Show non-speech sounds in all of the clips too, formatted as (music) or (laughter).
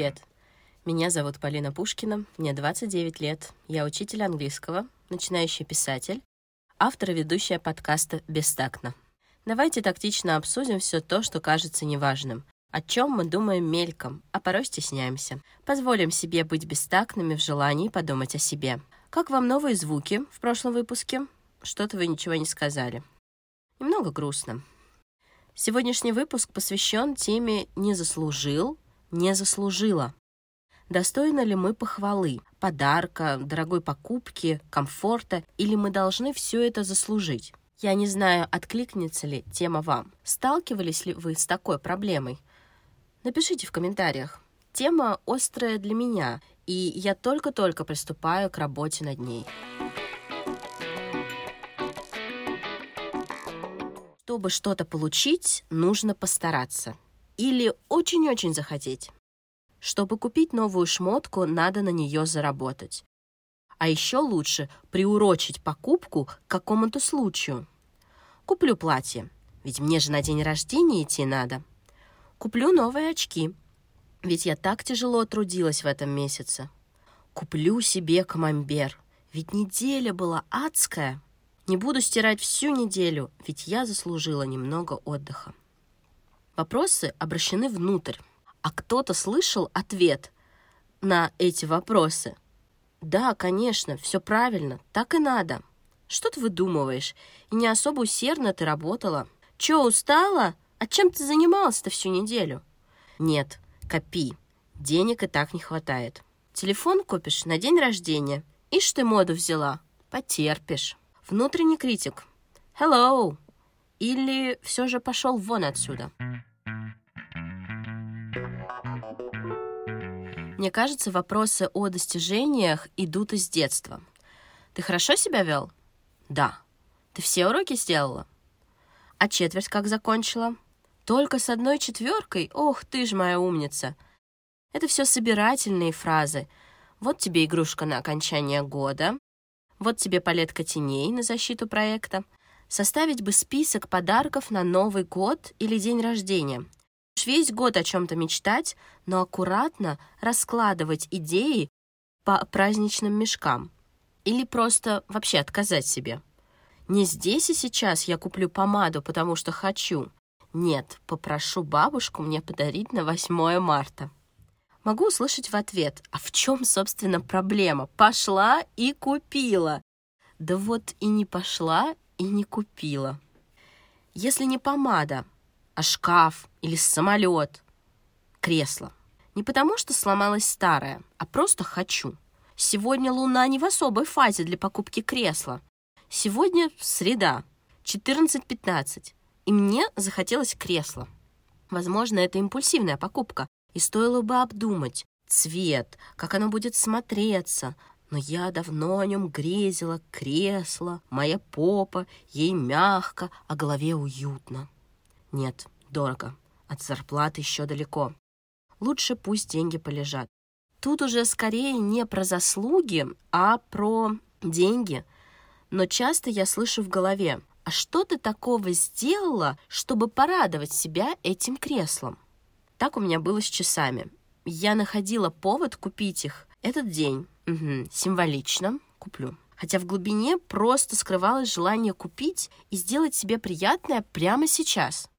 привет! Меня зовут Полина Пушкина, мне 29 лет, я учитель английского, начинающий писатель, автор и ведущая подкаста «Бестактно». Давайте тактично обсудим все то, что кажется неважным, о чем мы думаем мельком, а порой стесняемся. Позволим себе быть бестактными в желании подумать о себе. Как вам новые звуки в прошлом выпуске? Что-то вы ничего не сказали. Немного грустно. Сегодняшний выпуск посвящен теме «Не заслужил, не заслужила». Достойны ли мы похвалы, подарка, дорогой покупки, комфорта, или мы должны все это заслужить? Я не знаю, откликнется ли тема вам. Сталкивались ли вы с такой проблемой? Напишите в комментариях. Тема острая для меня, и я только-только приступаю к работе над ней. Чтобы что-то получить, нужно постараться. Или очень-очень захотеть. Чтобы купить новую шмотку, надо на нее заработать. А еще лучше приурочить покупку к какому-то случаю. Куплю платье, ведь мне же на день рождения идти надо. Куплю новые очки, ведь я так тяжело трудилась в этом месяце. Куплю себе камамбер, ведь неделя была адская. Не буду стирать всю неделю, ведь я заслужила немного отдыха. Вопросы обращены внутрь, а кто-то слышал ответ на эти вопросы. Да, конечно, все правильно, так и надо. Что ты выдумываешь? И не особо усердно ты работала. Че, устала? А чем ты занималась-то всю неделю? Нет, копи. Денег и так не хватает. Телефон купишь на день рождения. Ишь ты моду взяла. Потерпишь. Внутренний критик. Hello. Или все же пошел вон отсюда. Мне кажется, вопросы о достижениях идут из детства. Ты хорошо себя вел? Да. Ты все уроки сделала? А четверть как закончила? Только с одной четверкой? Ох, ты ж моя умница. Это все собирательные фразы. Вот тебе игрушка на окончание года. Вот тебе палетка теней на защиту проекта. Составить бы список подарков на Новый год или день рождения — весь год о чем-то мечтать, но аккуратно раскладывать идеи по праздничным мешкам. Или просто вообще отказать себе. Не здесь и сейчас я куплю помаду, потому что хочу. Нет, попрошу бабушку мне подарить на 8 марта. Могу услышать в ответ, а в чем, собственно, проблема? Пошла и купила. Да вот и не пошла, и не купила. Если не помада, а шкаф или самолет, кресло. Не потому, что сломалось старое, а просто хочу. Сегодня Луна не в особой фазе для покупки кресла. Сегодня среда, 14.15, и мне захотелось кресла. Возможно, это импульсивная покупка, и стоило бы обдумать цвет, как оно будет смотреться, но я давно о нем грезила, кресло, моя попа, ей мягко, а голове уютно. Нет, дорого. От зарплаты еще далеко. Лучше пусть деньги полежат. Тут уже скорее не про заслуги, а про деньги. Но часто я слышу в голове, а что ты такого сделала, чтобы порадовать себя этим креслом? Так у меня было с часами. Я находила повод купить их этот день. Угу, символично куплю. Хотя в глубине просто скрывалось желание купить и сделать себе приятное прямо сейчас.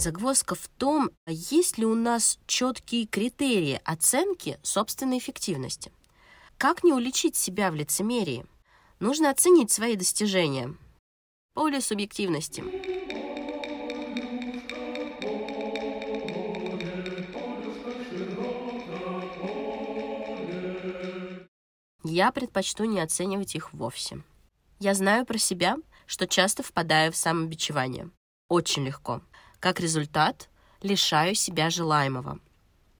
Загвоздка в том, есть ли у нас четкие критерии оценки собственной эффективности. Как не уличить себя в лицемерии? Нужно оценить свои достижения. Поле субъективности. Я предпочту не оценивать их вовсе. Я знаю про себя, что часто впадаю в самобичевание. Очень легко. Как результат, лишаю себя желаемого.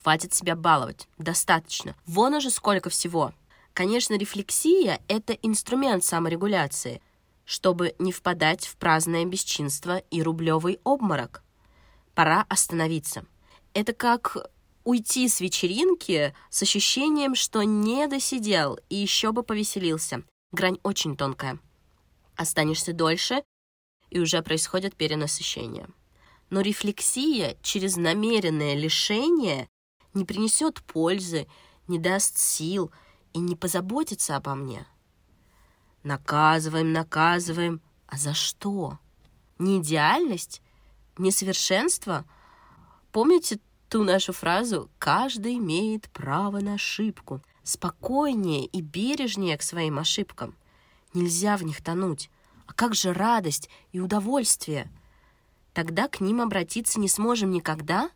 Хватит себя баловать. Достаточно. Вон уже сколько всего. Конечно, рефлексия — это инструмент саморегуляции, чтобы не впадать в праздное бесчинство и рублевый обморок. Пора остановиться. Это как уйти с вечеринки с ощущением, что не досидел и еще бы повеселился. Грань очень тонкая. Останешься дольше, и уже происходит перенасыщение. Но рефлексия через намеренное лишение не принесет пользы, не даст сил и не позаботится обо мне. Наказываем, наказываем. А за что? Не идеальность? Несовершенство? Помните ту нашу фразу «каждый имеет право на ошибку»? Спокойнее и бережнее к своим ошибкам. Нельзя в них тонуть. А как же радость и удовольствие? Тогда к ним обратиться не сможем никогда?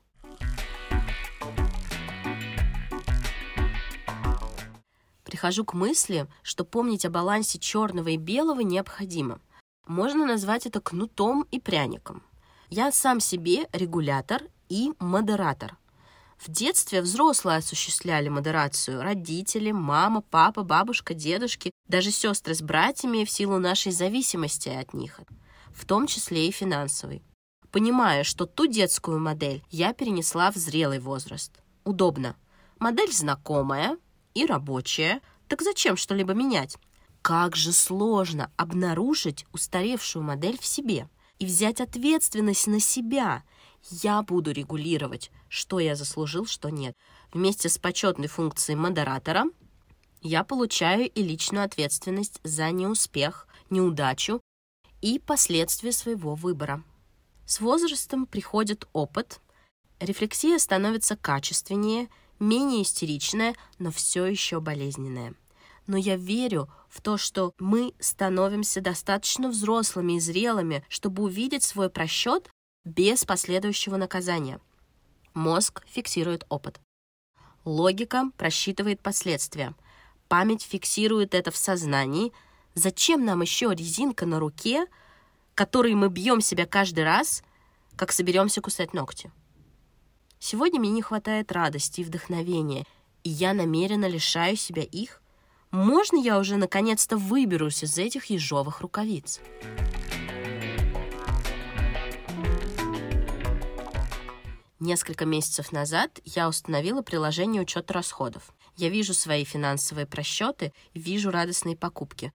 Прихожу к мысли, что помнить о балансе черного и белого необходимо. Можно назвать это кнутом и пряником. Я сам себе регулятор и модератор. В детстве взрослые осуществляли модерацию. Родители, мама, папа, бабушка, дедушки, даже сестры с братьями в силу нашей зависимости от них, в том числе и финансовой. Понимая, что ту детскую модель я перенесла в зрелый возраст. Удобно. Модель знакомая и рабочая, так зачем что-либо менять? Как же сложно обнаружить устаревшую модель в себе и взять ответственность на себя – я буду регулировать, что я заслужил, что нет. Вместе с почетной функцией модератора я получаю и личную ответственность за неуспех, неудачу и последствия своего выбора. С возрастом приходит опыт, рефлексия становится качественнее, менее истеричная, но все еще болезненная. Но я верю в то, что мы становимся достаточно взрослыми и зрелыми, чтобы увидеть свой просчет без последующего наказания. Мозг фиксирует опыт. Логика просчитывает последствия. Память фиксирует это в сознании. Зачем нам еще резинка на руке, которой мы бьем себя каждый раз, как соберемся кусать ногти? Сегодня мне не хватает радости и вдохновения, и я намеренно лишаю себя их. Можно я уже наконец-то выберусь из этих ежовых рукавиц? Несколько месяцев назад я установила приложение учета расходов. Я вижу свои финансовые просчеты, вижу радостные покупки.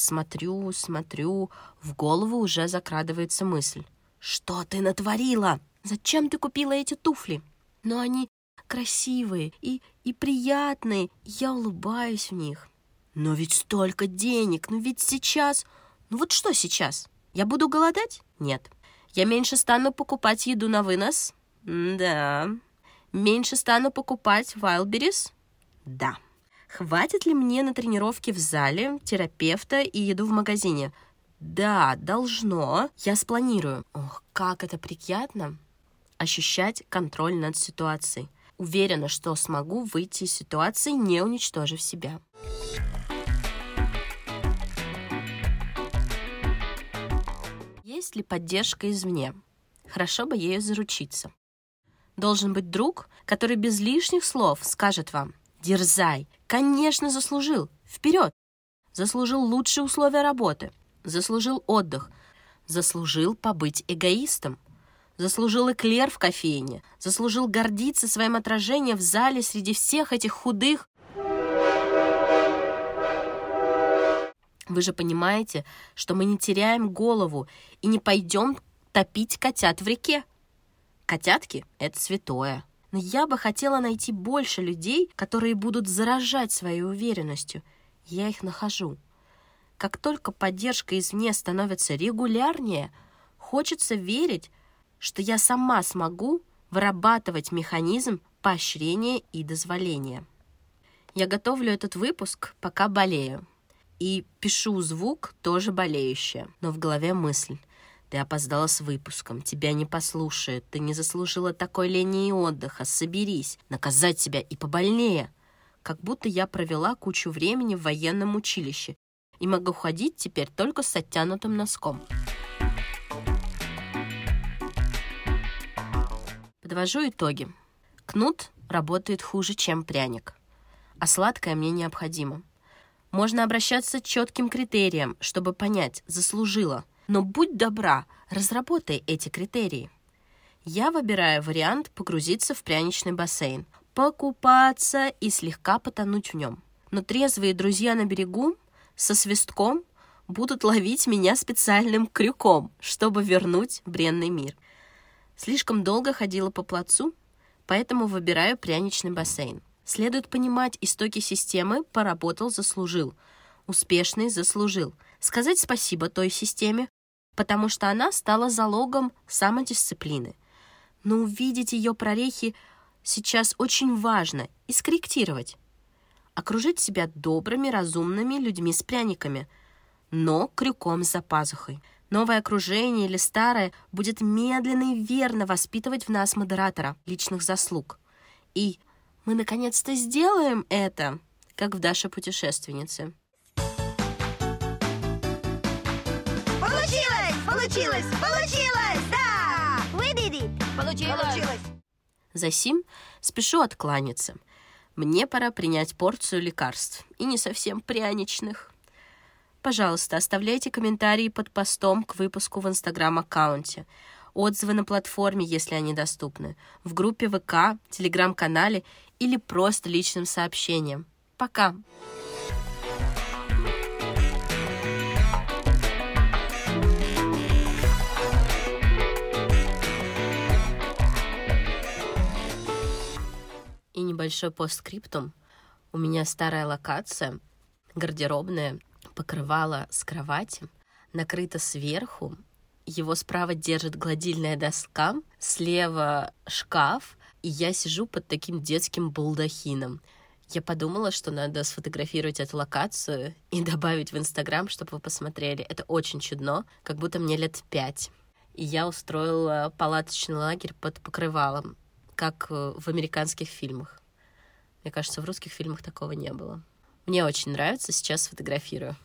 Смотрю, смотрю, в голову уже закрадывается мысль. Что ты натворила? Зачем ты купила эти туфли? Но они красивые и, и приятные, я улыбаюсь в них. Но ведь столько денег, ну ведь сейчас... Ну вот что сейчас? Я буду голодать? Нет. Я меньше стану покупать еду на вынос? Да. Меньше стану покупать Wildberries? Да. Хватит ли мне на тренировки в зале, терапевта и еду в магазине? Да, должно. Я спланирую. Ох, как это приятно ощущать контроль над ситуацией. Уверена, что смогу выйти из ситуации, не уничтожив себя. Есть ли поддержка извне? Хорошо бы ею заручиться должен быть друг, который без лишних слов скажет вам «Дерзай! Конечно, заслужил! Вперед!» Заслужил лучшие условия работы, заслужил отдых, заслужил побыть эгоистом, заслужил эклер в кофейне, заслужил гордиться своим отражением в зале среди всех этих худых. Вы же понимаете, что мы не теряем голову и не пойдем топить котят в реке. Котятки — это святое. Но я бы хотела найти больше людей, которые будут заражать своей уверенностью. Я их нахожу. Как только поддержка извне становится регулярнее, хочется верить, что я сама смогу вырабатывать механизм поощрения и дозволения. Я готовлю этот выпуск, пока болею. И пишу звук, тоже болеющая, но в голове мысль — ты опоздала с выпуском, тебя не послушают, ты не заслужила такой линии отдыха, соберись, наказать себя и побольнее. Как будто я провела кучу времени в военном училище и могу ходить теперь только с оттянутым носком. Подвожу итоги. Кнут работает хуже, чем пряник. А сладкое мне необходимо. Можно обращаться к четким критериям, чтобы понять, заслужила – но будь добра, разработай эти критерии. Я выбираю вариант погрузиться в пряничный бассейн, покупаться и слегка потонуть в нем. Но трезвые друзья на берегу со свистком будут ловить меня специальным крюком, чтобы вернуть бренный мир. Слишком долго ходила по плацу, поэтому выбираю пряничный бассейн. Следует понимать, истоки системы поработал, заслужил. Успешный заслужил. Сказать спасибо той системе, потому что она стала залогом самодисциплины. Но увидеть ее прорехи сейчас очень важно и скорректировать. Окружить себя добрыми, разумными людьми с пряниками, но крюком за пазухой. Новое окружение или старое будет медленно и верно воспитывать в нас модератора личных заслуг. И мы наконец-то сделаем это, как в Даше путешественнице. Получилось! Получилось! Да! We did it! Получилось. Получилось! Засим спешу откланяться. Мне пора принять порцию лекарств, и не совсем пряничных. Пожалуйста, оставляйте комментарии под постом к выпуску в Инстаграм-аккаунте, отзывы на платформе, если они доступны, в группе ВК, Телеграм-канале или просто личным сообщением. Пока! И небольшой постскриптум. У меня старая локация, гардеробная, покрывало с кровати, накрыто сверху. Его справа держит гладильная доска, слева шкаф, и я сижу под таким детским балдахином. Я подумала, что надо сфотографировать эту локацию и (laughs) добавить в Инстаграм, чтобы вы посмотрели. Это очень чудно, как будто мне лет пять. И я устроила палаточный лагерь под покрывалом, как э, в американских фильмах. Мне кажется, в русских фильмах такого не было. Мне очень нравится, сейчас сфотографирую.